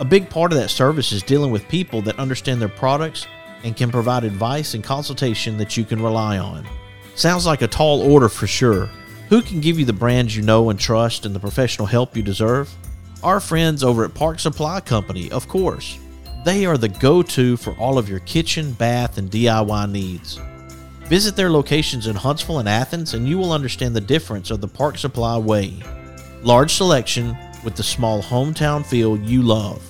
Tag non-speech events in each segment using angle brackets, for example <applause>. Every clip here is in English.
A big part of that service is dealing with people that understand their products and can provide advice and consultation that you can rely on. Sounds like a tall order for sure. Who can give you the brands you know and trust and the professional help you deserve? Our friends over at Park Supply Company, of course. They are the go to for all of your kitchen, bath, and DIY needs. Visit their locations in Huntsville and Athens, and you will understand the difference of the Park Supply way. Large selection with the small hometown feel you love.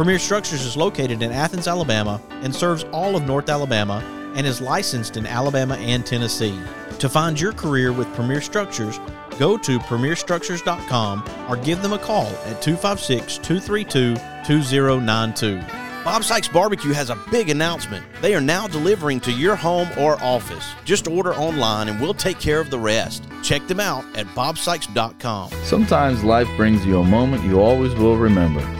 Premier Structures is located in Athens, Alabama, and serves all of North Alabama and is licensed in Alabama and Tennessee. To find your career with Premier Structures, go to premierstructures.com or give them a call at 256 232 2092. Bob Sykes Barbecue has a big announcement. They are now delivering to your home or office. Just order online and we'll take care of the rest. Check them out at bobsykes.com. Sometimes life brings you a moment you always will remember.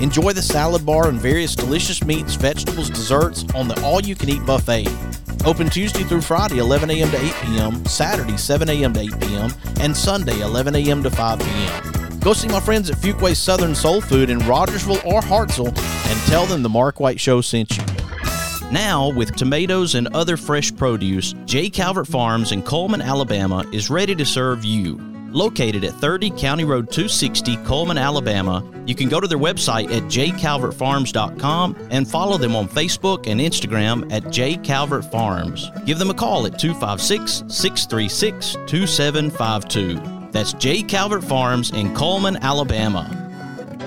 Enjoy the salad bar and various delicious meats, vegetables, desserts on the all you can eat buffet. Open Tuesday through Friday, 11 a.m. to 8 p.m., Saturday, 7 a.m. to 8 p.m., and Sunday, 11 a.m. to 5 p.m. Go see my friends at Fuquay's Southern Soul Food in Rogersville or Hartselle and tell them the Mark White Show sent you. Now, with tomatoes and other fresh produce, J. Calvert Farms in Coleman, Alabama is ready to serve you. Located at 30 County Road 260, Coleman, Alabama, you can go to their website at jcalvertfarms.com and follow them on Facebook and Instagram at jcalvertfarms. Give them a call at 256 636 2752. That's J. Calvert Farms in Coleman, Alabama.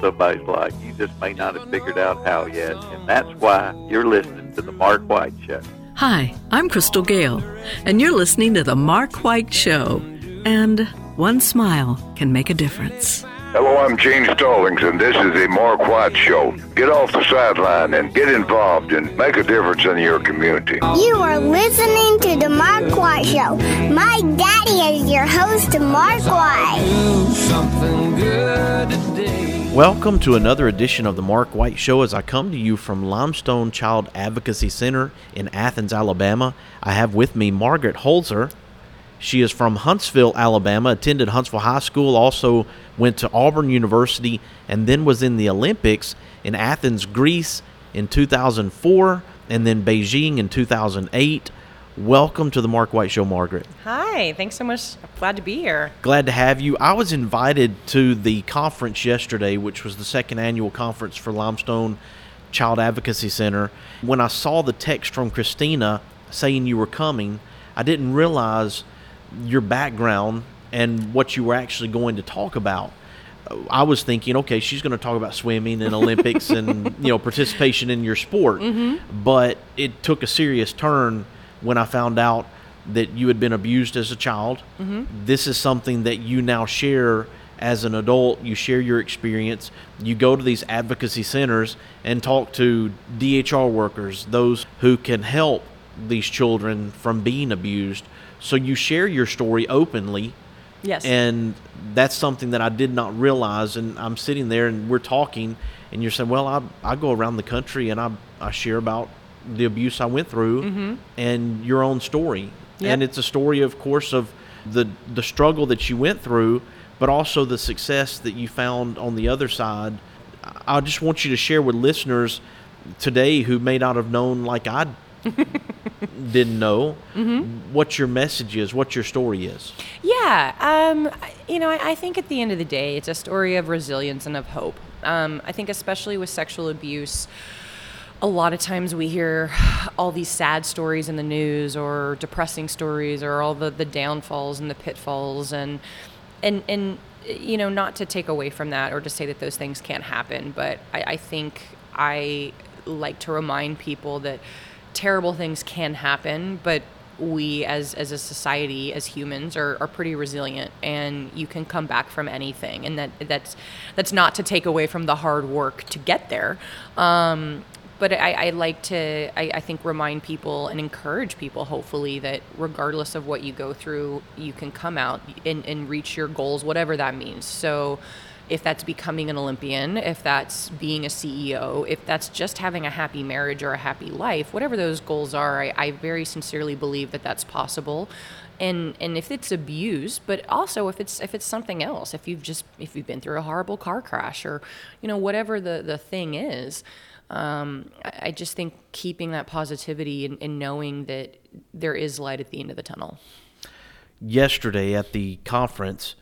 somebody's life. You just may not have figured out how yet. And that's why you're listening to The Mark White Show. Hi, I'm Crystal Gayle, and you're listening to The Mark White Show. And one smile can make a difference. Hello, I'm Gene Stallings, and this is the Mark White Show. Get off the sideline and get involved and make a difference in your community. You are listening to the Mark White Show. My daddy is your host, Mark White. Welcome to another edition of the Mark White Show as I come to you from Limestone Child Advocacy Center in Athens, Alabama. I have with me Margaret Hoelzer. She is from Huntsville, Alabama, attended Huntsville High School, also went to Auburn University, and then was in the Olympics in Athens, Greece in 2004, and then Beijing in 2008. Welcome to the Mark White Show, Margaret. Hi, thanks so much. Glad to be here. Glad to have you. I was invited to the conference yesterday, which was the second annual conference for Limestone Child Advocacy Center. When I saw the text from Christina saying you were coming, I didn't realize your background and what you were actually going to talk about. I was thinking, okay, she's going to talk about swimming and Olympics and <laughs> you know participation in your sport, Mm-hmm. but it took a serious turn when I found out that you had been abused as a child. Mhm. This is something that you now share as an adult. You share your experience. You go to these advocacy centers and talk to DHR workers, those who can help these children from being abused. So you share your story openly. Yes. And that's something that I did not realize. And I'm sitting there and we're talking, and you're saying, Well, I, I go around the country and I, I share about the abuse I went through Mhm. and your own story. Yep. And it's a story, of course, of the, the struggle that you went through, but also the success that you found on the other side. I just want you to share with listeners today who may not have known, like I <laughs> didn't know, Mhm. what your message is, what your story is. Yeah, um, you know, I, I think at the end of the day, it's a story of resilience and of hope. Um, I think, especially with sexual abuse, a lot of times we hear all these sad stories in the news or depressing stories or all the, the downfalls and the pitfalls and and and you know not to take away from that or to say that those things can't happen but I, I think I like to remind people that terrible things can happen but we as as a society as humans are, are pretty resilient and you can come back from anything. And that that's that's not to take away from the hard work to get there. Um, but I, I like to I, I think remind people and encourage people hopefully that regardless of what you go through you can come out and, and reach your goals whatever that means. So if that's becoming an olympian if that's being a ceo if that's just having a happy marriage or a happy life whatever those goals are i, I very sincerely believe that that's possible. And and if it's abuse but also if it's if it's something else if you've just if you've been through a horrible car crash or you know whatever the the thing is um, I, just think keeping that positivity and, and knowing that there is light at the end of the tunnel Yesterday at the conference,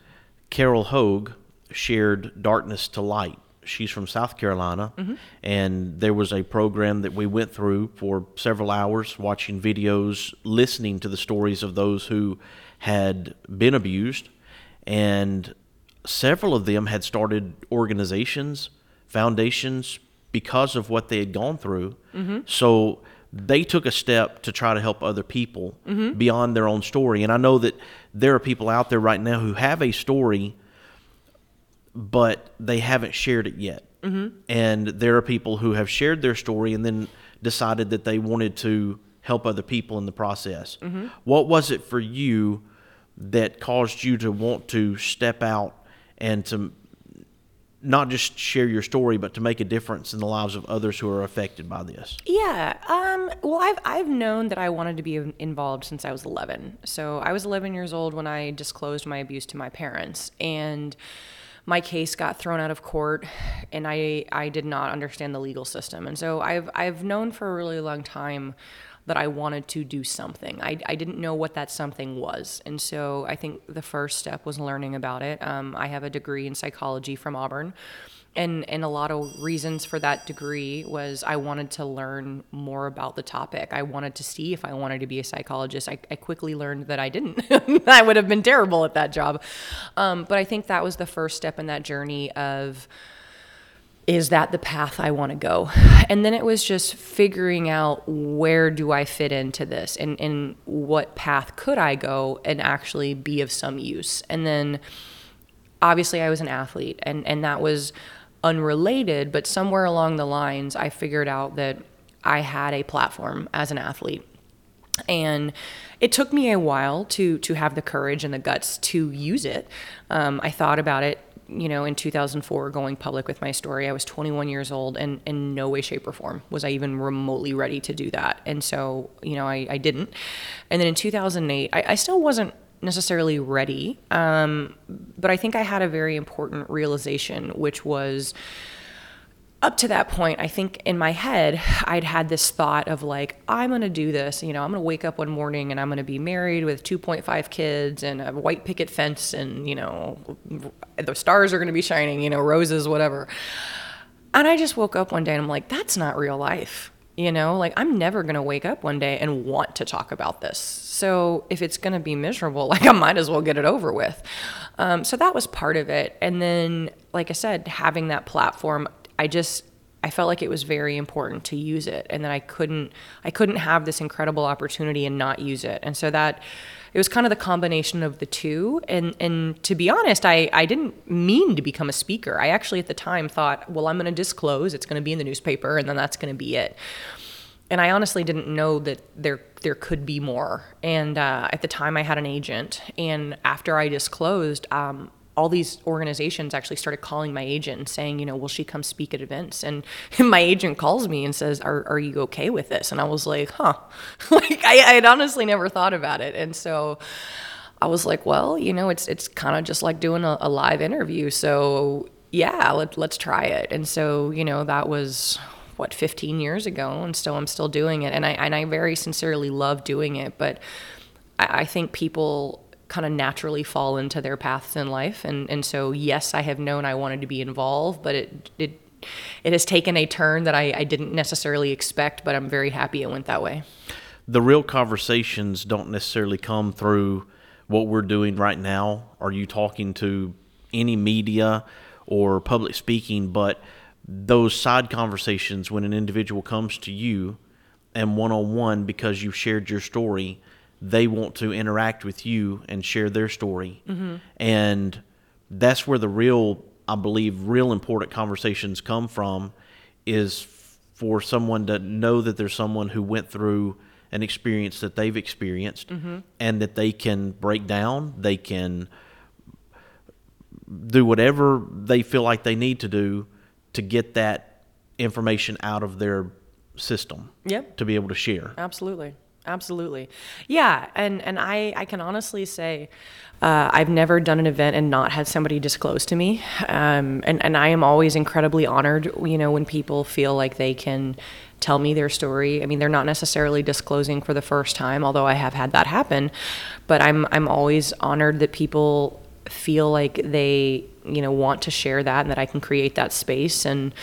Carol Hogue shared Darkness to Light. She's from South Carolina, Mhm. and there was a program that we went through for several hours, watching videos, listening to the stories of those who had been abused, and several of them had started organizations, foundations because of what they had gone through. Mhm. So they took a step to try to help other people Mhm. beyond their own story. And I know that there are people out there right now who have a story, but they haven't shared it yet. Mhm. And there are people who have shared their story and then decided that they wanted to help other people in the process. Mhm. What was it for you that caused you to want to step out and to not just share your story, but to make a difference in the lives of others who are affected by this? Yeah. Um, well, I've, I've known that I wanted to be involved since I was 11. So I was 11 years old when I disclosed my abuse to my parents. And my case got thrown out of court, and I, I did not understand the legal system. And so I've, I've known for a really long time that I wanted to do something. I, I didn't know what that something was. And so I think the first step was learning about it. Um, I have a degree in psychology from Auburn. And, and a lot of reasons for that degree was I wanted to learn more about the topic. I wanted to see if I wanted to be a psychologist. I, I quickly learned that I didn't. <laughs> I would have been terrible at that job. Um, but I think that was the first step in that journey of is that the path I want to go? And then it was just figuring out where do I fit into this and, and what path could I go and actually be of some use. And then obviously I was an athlete and, and that was unrelated, but somewhere along the lines, I figured out that I had a platform as an athlete. And it took me a while to to have the courage and the guts to use it. Um, I thought about it, you know, in 2004, going public with my story. I was 21 years old, and in no way, shape, or form was I even remotely ready to do that. And so, you know, I, I didn't. And then in 2008, I, I still wasn't necessarily ready. Um, but I think I had a very important realization, which was up to that point, I think in my head, I'd had this thought of like, I'm going to do this. You know, I'm going to wake up one morning and I'm going to be married with 2.5 kids and a white picket fence and, you know, the stars are going to be shining, you know, roses, whatever. And I just woke up one day and I'm like, that's not real life. You know, like I'm never going to wake up one day and want to talk about this. So if it's going to be miserable, <laughs> like I might as well get it over with. Um, so that was part of it. And then, like I said, having that platform, I just, I felt like it was very important to use it and that I couldn't I couldn't have this incredible opportunity and not use it. And so that it was kind of the combination of the two and and to be honest, I I didn't mean to become a speaker. I actually at the time thought, well, I'm going to disclose, it's going to be in the newspaper and then that's going to be it. And I honestly didn't know that there there could be more. And uh, at the time, I had an agent, and after I disclosed, um, all these organizations actually started calling my agent and saying, you know, will she come speak at events? And <laughs> my agent calls me and says, are, are you okay with this? And I was like, huh. <laughs> like I, I had honestly never thought about it. And so I was like, well, you know, it's, it's kind of just like doing a, a live interview. So yeah, let, let's try it. And so, you know, that was what 15 years ago and still I'm still doing it. And I, and I very sincerely love doing it. But I, I think people kind of naturally fall into their paths in life. And, and so, yes, I have known I wanted to be involved, but it, it, it has taken a turn that I, I didn't necessarily expect, but I'm very happy it went that way. The real conversations don't necessarily come through what we're doing right now. Are you talking to any media or public speaking? But those side conversations when an individual comes to you and one on one because you've shared your story they want to interact with you and share their story. Mm-hmm. And that's where the real, I believe, real important conversations come from is for someone to know that there's someone who went through an experience that they've experienced mm-hmm. and that they can break down, they can do whatever they feel like they need to do to get that information out of their system. Yep. To be able to share. Absolutely absolutely yeah and and i i can honestly say uh, I've never done an event and not had somebody disclose to me, um, and and I am always incredibly honored. You know, when people feel like they can tell me their story. I mean, they're not necessarily disclosing for the first time, although I have had that happen. But I'm I'm always honored that people feel like they you know want to share that and that I can create that space and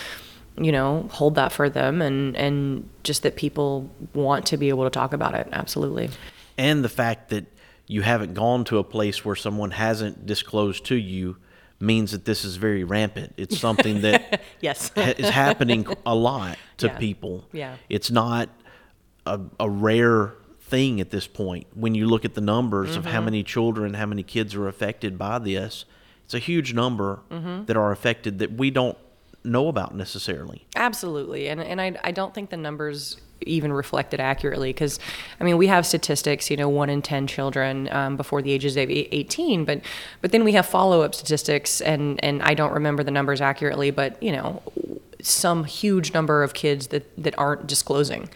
you know hold that for them and and just that people want to be able to talk about it absolutely and the fact that you haven't gone to a place where someone hasn't disclosed to you means that this is very rampant it's something that <laughs> yes is happening <laughs> a lot to yeah. people yeah it's not a, a, rare thing at this point when you look at the numbers mm-hmm. of how mm-hmm. many children how many kids are affected by this it's a huge number mm-hmm. that are affected that we don't know about necessarily. Absolutely, and and I I don't think the numbers even reflected accurately because I mean we have statistics you know one in 10 children um, before the ages of 18 but but then we have follow-up statistics and and I don't remember the numbers accurately but you know some huge number of kids that that aren't disclosing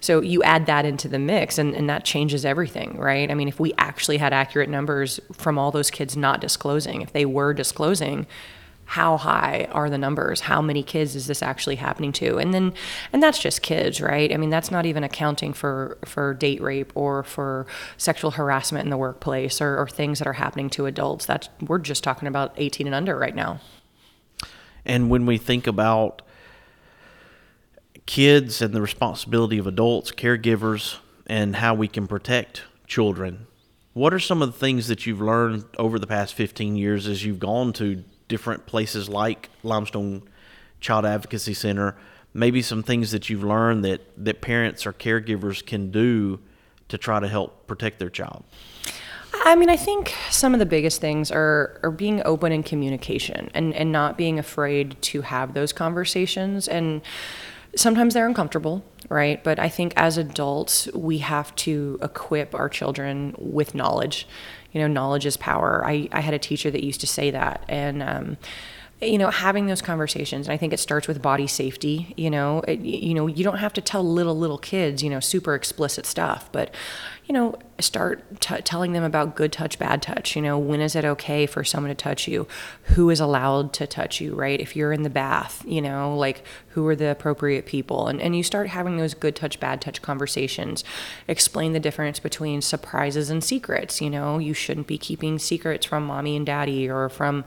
so you add that into the mix and, and that changes everything right I mean if we actually had accurate numbers from all those kids not disclosing if they were disclosing how high are the numbers? How many kids is this actually happening to? And then and that's just kids right? I mean that's not even accounting for for date rape or for sexual harassment in the workplace or, or things that are happening to adults. That's we're just talking about 18 and under right now. And when we think about kids and the responsibility of adults caregivers and how we can protect children what are some of the things that you've learned over the past 15 years as you've gone to different places like Limestone Child Advocacy Center, maybe some things that you've learned that, that parents or caregivers can do to try to help protect their child? I mean, I think some of the biggest things are are being open in communication and and not being afraid to have those conversations and sometimes they're uncomfortable, right? But I think as adults, we have to equip our children with knowledge. You know, knowledge is power. I, I had a teacher that used to say that. And, um, you know having those conversations and i think it starts with body safety you know it, you know you don't have to tell little little kids you know super explicit stuff but you know, start t- telling them about good touch, bad touch. You know, when is it okay for someone to touch you? Who is allowed to touch you, right? If you're in the bath, you know, like who are the appropriate people? And, and you start having those good touch, bad touch conversations. Explain the difference between surprises and secrets. You know, you shouldn't be keeping secrets from mommy and daddy or from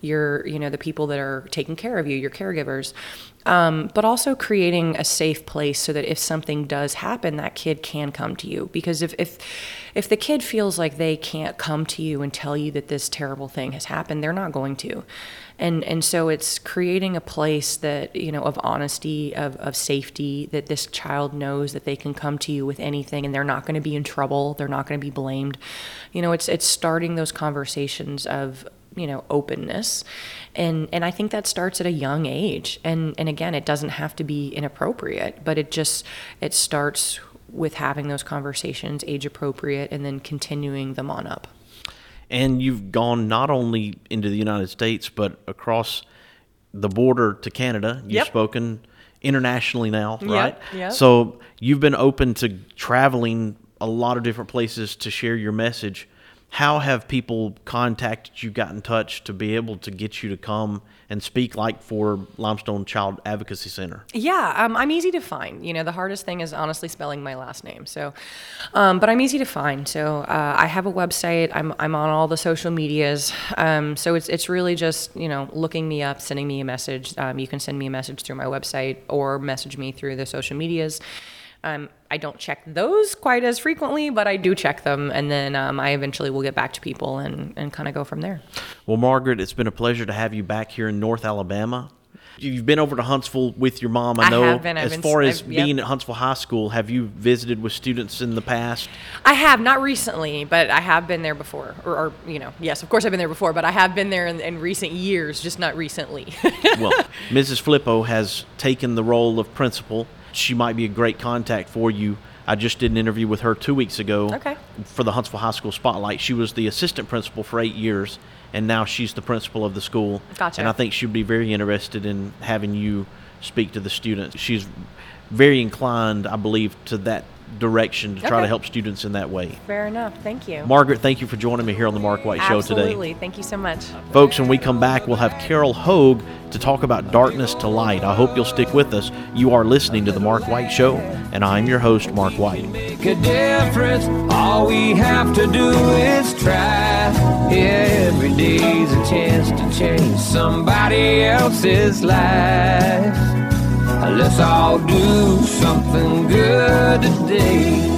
your, you know, the people that are taking care of you, your caregivers um, but also creating a safe place so that if something does happen, that kid can come to you. Because if if if the kid feels like they can't come to you and tell you that this terrible thing has happened, they're not going to. And and so it's creating a place that you know of honesty, of of safety, that this child knows that they can come to you with anything, and they're not going to be in trouble. They're not going to be blamed. You know, it's it's starting those conversations of you know openness. And and I think that starts at a young age. And and again it doesn't have to be inappropriate but it just it starts with having those conversations age appropriate and then continuing them on up. And you've gone not only into the United States but across the border to Canada. You've Yep. spoken internationally now right? yep. so you've been open to traveling a lot of different places to share your message how have people contacted you got in touch to be able to get you to come and speak like for limestone child advocacy center Yeah, um, I'm easy to find. You know, the hardest thing is honestly spelling my last name. So, um, but I'm easy to find. So uh, I have a website. I'm I'm on all the social medias. Um, so it's it's really just you know looking me up, sending me a message. Um, you can send me a message through my website or message me through the social medias. Um, I don't check those quite as frequently, but I do check them, and then um, I eventually will get back to people and, and kind of go from there. Well, Margaret, it's been a pleasure to have you back here in North Alabama. You've been over to Huntsville with your mom, I I know. have been. As been- far as I've- yep. being at Huntsville High School, have you visited with students in the past? I have not recently, but I have been there before. Or, or you know, yes, of course I've been there before, but I have been there in, in recent years, just not recently. <laughs> well, Mrs. Flippo has taken the role of principal. She might be a great contact for you. I just did an interview with her two weeks ago Okay. for the Huntsville High School Spotlight. She was the assistant principal for eight years, and now she's the principal of the school. Gotcha. And I think she'd be very interested in having you speak to the students. She's very inclined, I believe, to that direction to try to help students in that way. Fair enough. Thank you. Margaret, thank you for joining me here on the Mark White Show today. Absolutely. Thank you so much. Folks, when we come back, we'll have Carol Hogue to talk about darkness to light. I hope you'll stick with us. You are listening to The Mark White Show, and I'm your host, Mark White. make a difference. All we have to do is try. Every day's a chance to change somebody else's life. Let's all do something good today.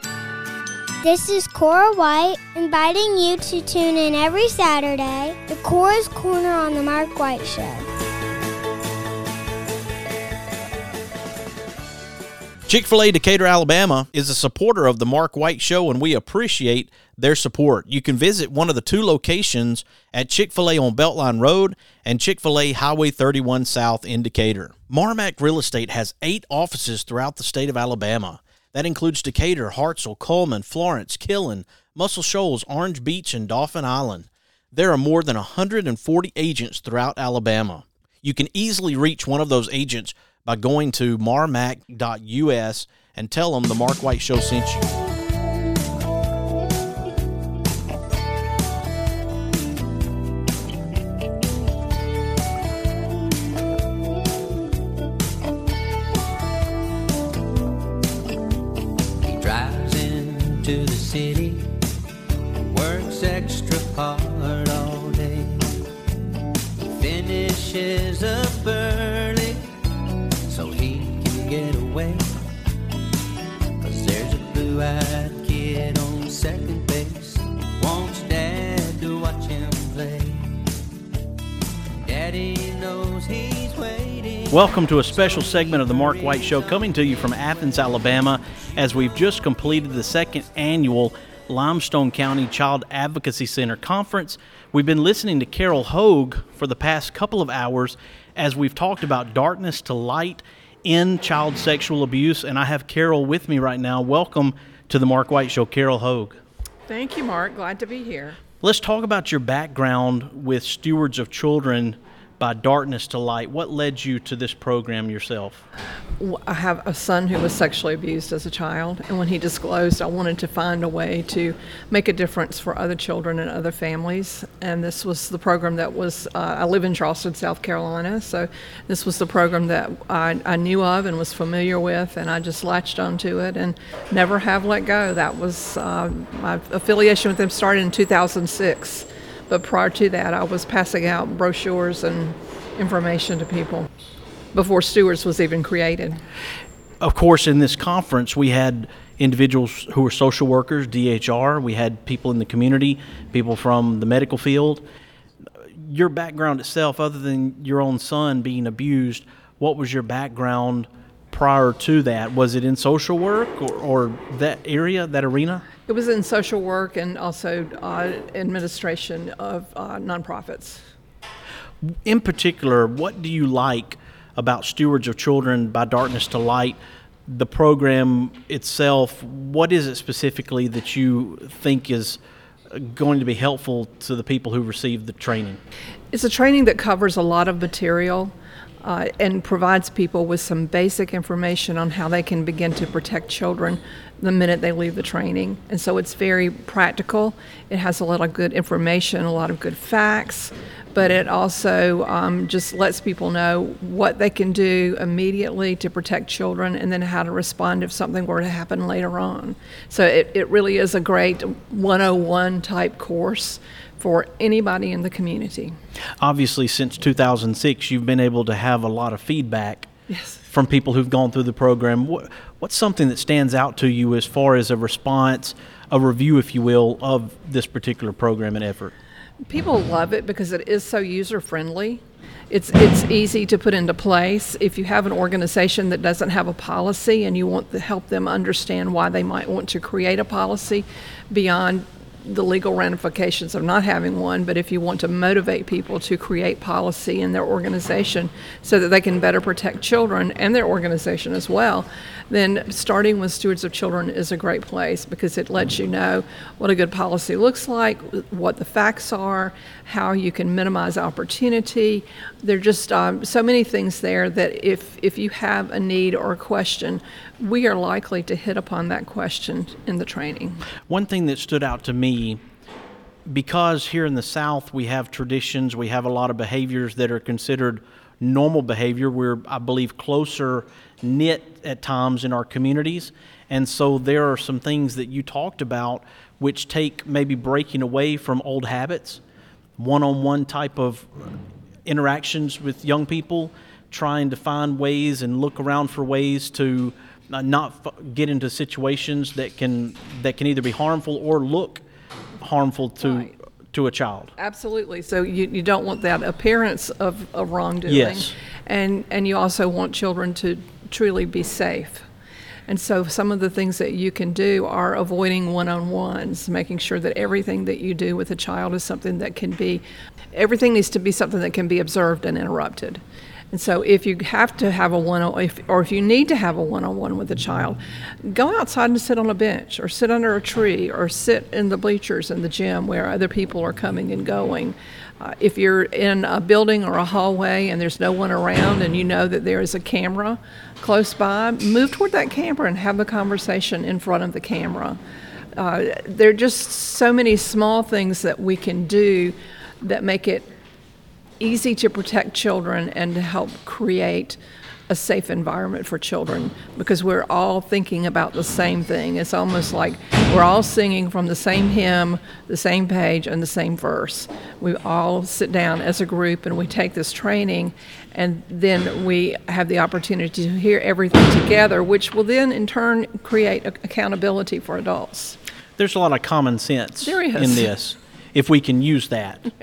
This is Cora White inviting you to tune in every Saturday to Cora's Corner on the Mark White Show. Chick fil A Decatur, Alabama is a supporter of the Mark White Show, and we appreciate their support. You can visit one of the two locations at Chick fil A on Beltline Road and Chick fil A Highway 31 South in Decatur. Marmac Real Estate has eight offices throughout the state of Alabama. That includes Decatur, Hartselle, Coleman, Florence, Killen, Muscle Shoals, Orange Beach, and Dauphin Island. There are more than 140 agents throughout Alabama. You can easily reach one of those agents by going to marmac.us and tell them the Mark White Show sent you. Welcome to a special segment of the Mark White Show coming to you from Athens, Alabama, as we've just completed the second annual Limestone County Child Advocacy Center Conference. We've been listening to Carol Hogue for the past couple of hours as we've talked about darkness to light in child sexual abuse, and I have Carol with me right now. Welcome to the Mark White Show, Carol Hogue. Thank you, Mark. Glad to be here. Let's talk about your background with Stewards of Children by Darkness to Light. What led you to this program yourself? I have a son who was sexually abused as a child, and when he disclosed, I wanted to find a way to make a difference for other children and other families. And this was the program that was, uh, I live in Charleston, South Carolina, so this was the program that I, I knew of and was familiar with, and I just latched onto it and never have let go. That was uh, my affiliation with them started in 2006. But prior to that, I was passing out brochures and information to people before Stewards was even created. Of course, in this conference, we had individuals who were social workers, DHR, we had people in the community, people from the medical field. Your background itself, other than your own son being abused, what was your background prior to that? Was it in social work or, or that area, that arena? It was in social work and also uh, administration of uh, nonprofits. In particular, what do you like about Stewards of Children by Darkness to Light? The program itself, what is it specifically that you think is going to be helpful to the people who receive the training? It's a training that covers a lot of material uh, and provides people with some basic information on how they can begin to protect children the minute they leave the training. And so it's very practical. It has a lot of good information, a lot of good facts, but it also um, just lets people know what they can do immediately to protect children and then how to respond if something were to happen later on. So it, it really is a great 101 type course for anybody in the community. Obviously, since 2006, you've been able to have a lot of feedback Yes. from people who've gone through the program. What, what's something that stands out to you as far as a response, a review, if you will, of this particular program and effort? People love it because it is so user friendly. It's it's easy to put into place. If you have an organization that doesn't have a policy and you want to help them understand why they might want to create a policy beyond the legal ramifications of not having one, but if you want to motivate people to create policy in their organization so that they can better protect children and their organization as well, then starting with Stewards of Children is a great place because it lets you know what a good policy looks like, what the facts are, how you can minimize opportunity. There are just um, so many things there that if, if you have a need or a question, we are likely to hit upon that question in the training. One thing that stood out to me, because here in the South we have traditions, we have a lot of behaviors that are considered normal behavior. We're, I believe, closer knit at times in our communities. And so there are some things that you talked about which take maybe breaking away from old habits, one on one type of interactions with young people, trying to find ways and look around for ways to not f- get into situations that can that can either be harmful or look harmful to to a child. Absolutely. So you, you don't want that appearance of, of wrongdoing. Yes. And, and you also want children to truly be safe. And so some of the things that you can do are avoiding one on ones, making sure that everything that you do with a child is something that can be, everything needs to be something that can be observed and interrupted. And so, if you have to have a one, on if, or if you need to have a one-on-one with a child, go outside and sit on a bench, or sit under a tree, or sit in the bleachers in the gym where other people are coming and going. Uh, if you're in a building or a hallway and there's no one around, and you know that there is a camera close by, move toward that camera and have the conversation in front of the camera. Uh, there are just so many small things that we can do that make it easy to protect children and to help create a safe environment for children because we're all thinking about the same thing. It's almost like we're all singing from the same hymn, the same page, and the same verse. We all sit down as a group and we take this training, and then we have the opportunity to hear everything together, which will then in turn create accountability for adults. There's a lot of common sense in this, if we can use that. <laughs>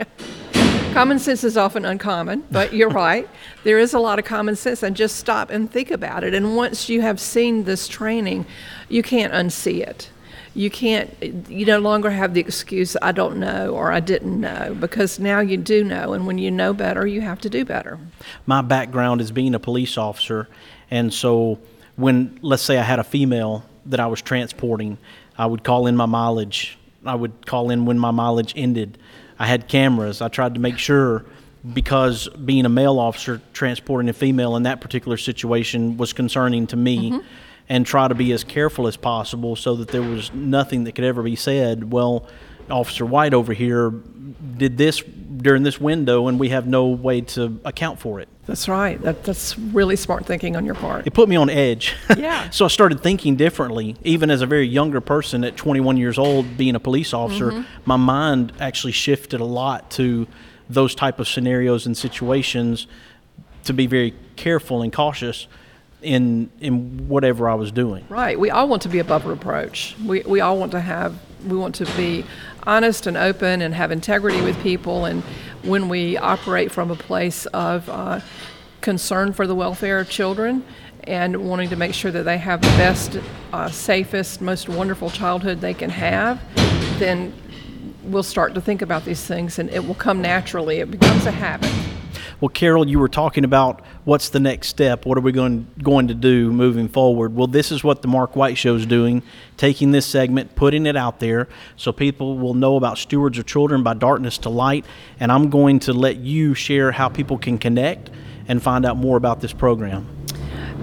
Common sense is often uncommon, but you're <laughs> right. There is a lot of common sense, and just stop and think about it. And once you have seen this training, you can't unsee it. You can't, you no longer have the excuse, I don't know or I didn't know, because now you do know. And when you know better, you have to do better. my background is being a police officer, and so when let's say I had a female that I was transporting, I would call in my mileage. I would call in when my mileage ended. I had cameras. I tried to make sure because being a male officer transporting a female in that particular situation was concerning to me Mhm. and try to be as careful as possible so that there was nothing that could ever be said well officer white over here did this during this window and we have no way to account for it That's right. That, that's really smart thinking on your part. it put me on edge <laughs> Yeah. so i started thinking differently even as a very younger person at 21 years old being a police officer Mhm. my mind actually shifted a lot to those type of scenarios and situations to be very careful and cautious in in whatever i was doing Right. We all want to be above reproach. We, we all want to have, we want to be honest and open and have integrity with people. And when we operate from a place of uh, concern for the welfare of children and wanting to make sure that they have the best, uh, safest, most wonderful childhood they can have, then we'll start to think about these things and it will come naturally. It becomes a habit. Well, Carol, you were talking about what's the next step. What are we going going to do moving forward? Well, this is what the Mark White Show is doing, taking this segment, putting it out there, so people will know about Stewards of Children by Darkness to Light. And I'm going to let you share how people can connect and find out more about this program.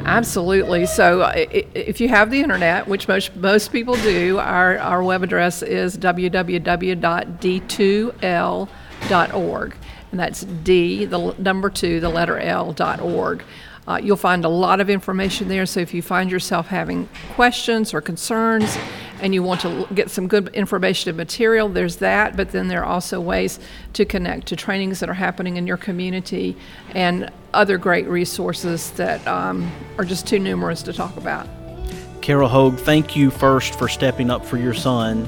Absolutely. So, uh, if you have the internet, which most most people do, our our web address is www.d2l.org, and that's D, the number two, the letter L dot org. Uh, you'll find a lot of information there. So, if you find yourself having questions or concerns, and you want to get some good information and material, there's that. But then there are also ways to connect to trainings that are happening in your community and other great resources that um, are just too numerous to talk about. Carol Hogue, thank you first for stepping up for your son,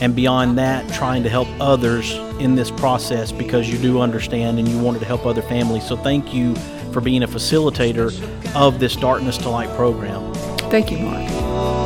and beyond that, trying to help others in this process because you do understand and you wanted to help other families. So, thank you for being a facilitator of this Darkness to Light program. Thank you, Mark.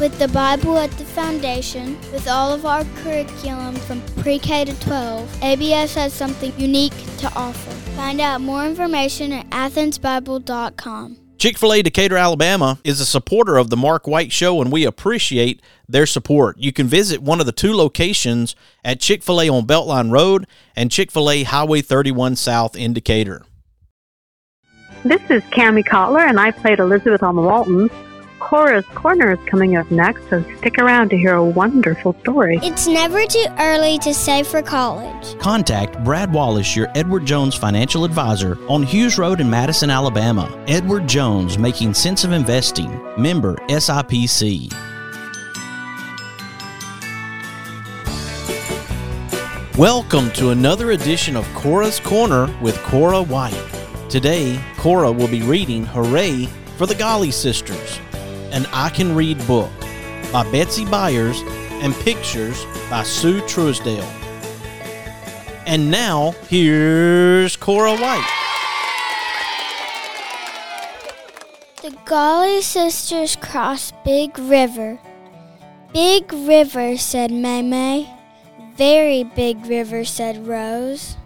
With the Bible at the foundation, with all of our curriculum from pre K to 12, ABS has something unique to offer. Find out more information at athensbible.com. Chick fil A Decatur, Alabama is a supporter of the Mark White Show, and we appreciate their support. You can visit one of the two locations at Chick fil A on Beltline Road and Chick fil A Highway 31 South in Decatur. This is Kami Cotler, and I played Elizabeth on the Waltons. Cora's Corner is coming up next, so stick around to hear a wonderful story. It's never too early to save for college. Contact Brad Wallace, your Edward Jones financial advisor, on Hughes Road in Madison, Alabama. Edward Jones, making sense of investing. Member SIPC. Welcome to another edition of Cora's Corner with Cora White. Today, Cora will be reading Hooray for the Golly Sisters, an I Can Read book by Betsy Byars and pictures by Sue Truesdell. And now, here's Cora White. The Golly sisters cross Big River. Big river, said May May. Very big river, said Rose.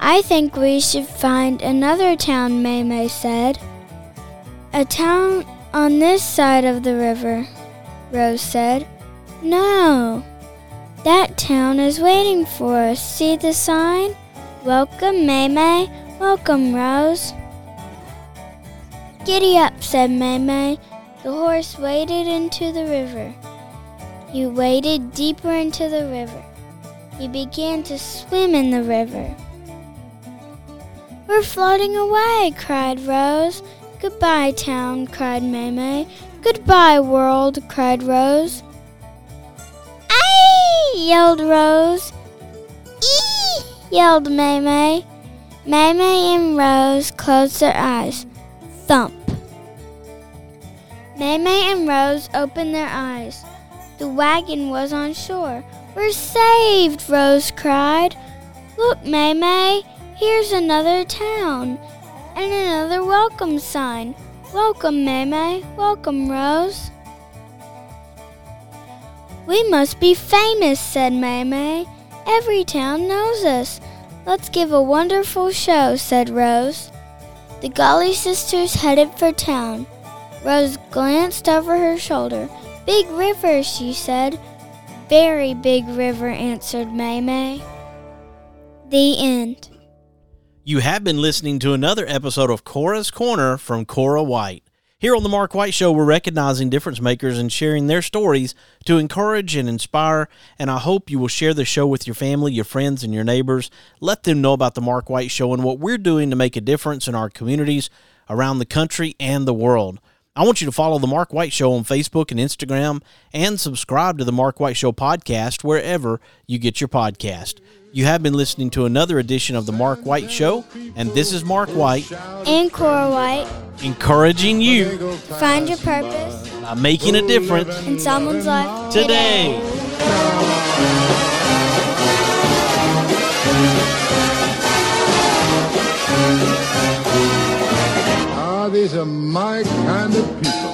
I think we should find another town, May May said. A town on this side of the river, Rose said. No, that town is waiting for us. See the sign? Welcome, May May. Welcome, Rose. Giddy up, said May May. The horse waded into the river. He waded deeper into the river. He began to swim in the river. We're floating away, cried Rose. Goodbye, town, cried May May. Goodbye, world, cried Rose. Aye, yelled Rose. Ee, yelled May May. May May and Rose closed their eyes. Thump. May May and Rose opened their eyes. The wagon was on shore. We're saved, Rose cried. Look, May May, here's another town and another welcome sign. Welcome, May May. Welcome, Rose. We must be famous, said May May. Every town knows us. Let's give a wonderful show, said Rose. The Golly sisters headed for town. Rose glanced over her shoulder. Big river, she said. Very big river, answered May May. The end. You have been listening to another episode of Cora's Corner from Cora White. Here on the Mark White Show, we're recognizing difference makers and sharing their stories to encourage and inspire. And I hope you will share the show with your family, your friends, and your neighbors. Let them know about the Mark White Show and what we're doing to make a difference in our communities around the country and the world. I want you to follow the Mark White Show on Facebook and Instagram and subscribe to the Mark White Show podcast wherever you get your podcast. You have been listening to another edition of the Mark White Show, and this is Mark White. And Cora White, encouraging you. Find your purpose. By making a difference. In someone's life. Today. Ah, these are my kind of people.